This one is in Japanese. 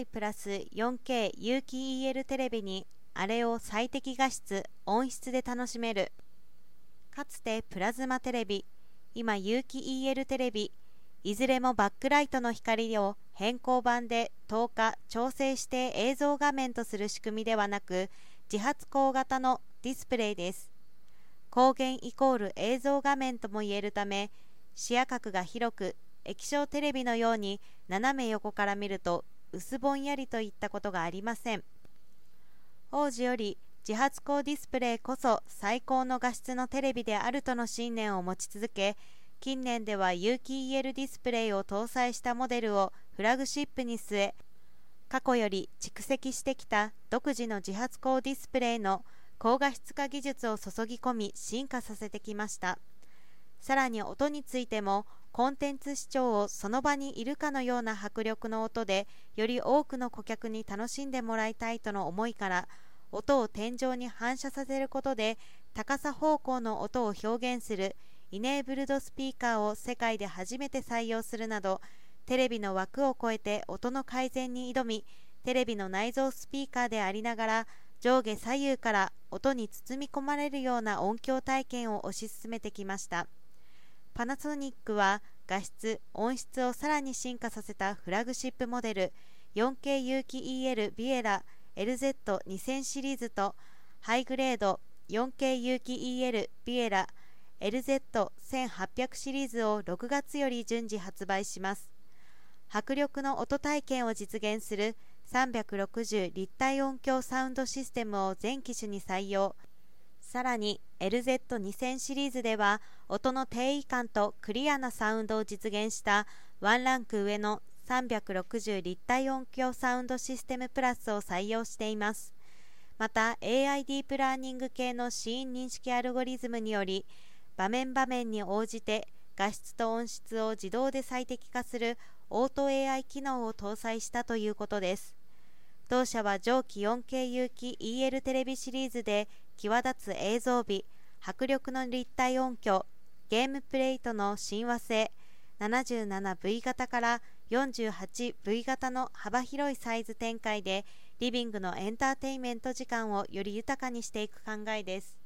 AI プラス 4K 有機 EL テレビにあれを最適画質音質で楽しめる。かつてプラズマテレビ今有機 EL テレビいずれもバックライトの光を変更版で透過調整して映像画面とする仕組みではなく自発光型のディスプレイです。光源イコール映像画面とも言えるため視野角が広く液晶テレビのように斜め横から見ると薄ぼんやりといったことがありません。王子より自発光ディスプレイこそ最高の画質のテレビであるとの信念を持ち続け近年では有機 EL ディスプレイを搭載したモデルをフラグシップに据え過去より蓄積してきた独自の自発光ディスプレイの高画質化技術を注ぎ込み進化させてきました。さらに音についてもコンテンツ視聴をその場にいるかのような迫力の音でより多くの顧客に楽しんでもらいたいとの思いから音を天井に反射させることで高さ方向の音を表現するイネーブルドスピーカーを世界で初めて採用するなどテレビの枠を超えて音の改善に挑みテレビの内蔵スピーカーでありながら上下左右から音に包み込まれるような音響体験を推し進めてきました。パナソニックは画質音質をさらに進化させたフラグシップモデル 4K 有機 EL ビエラ LZ2000 シリーズとハイグレード 4K 有機 EL ビエラ LZ1800 シリーズを6月より順次発売します。迫力の音体験を実現する360立体音響サウンドシステムを全機種に採用。さらに LZ2000 シリーズでは音の低位感とクリアなサウンドを実現したワンランク上の360立体音響サウンドシステムプラスを採用しています。また AI ディープラーニング系のシーン認識アルゴリズムにより場面場面に応じて画質と音質を自動で最適化するオート AI 機能を搭載したということです。同社は上記 4K 有機 EL テレビシリーズで際立つ映像美迫力の立体音響ゲームプレイとの親和性 77V 型から 48V 型の幅広いサイズ展開でリビングのエンターテインメント時間をより豊かにしていく考えです。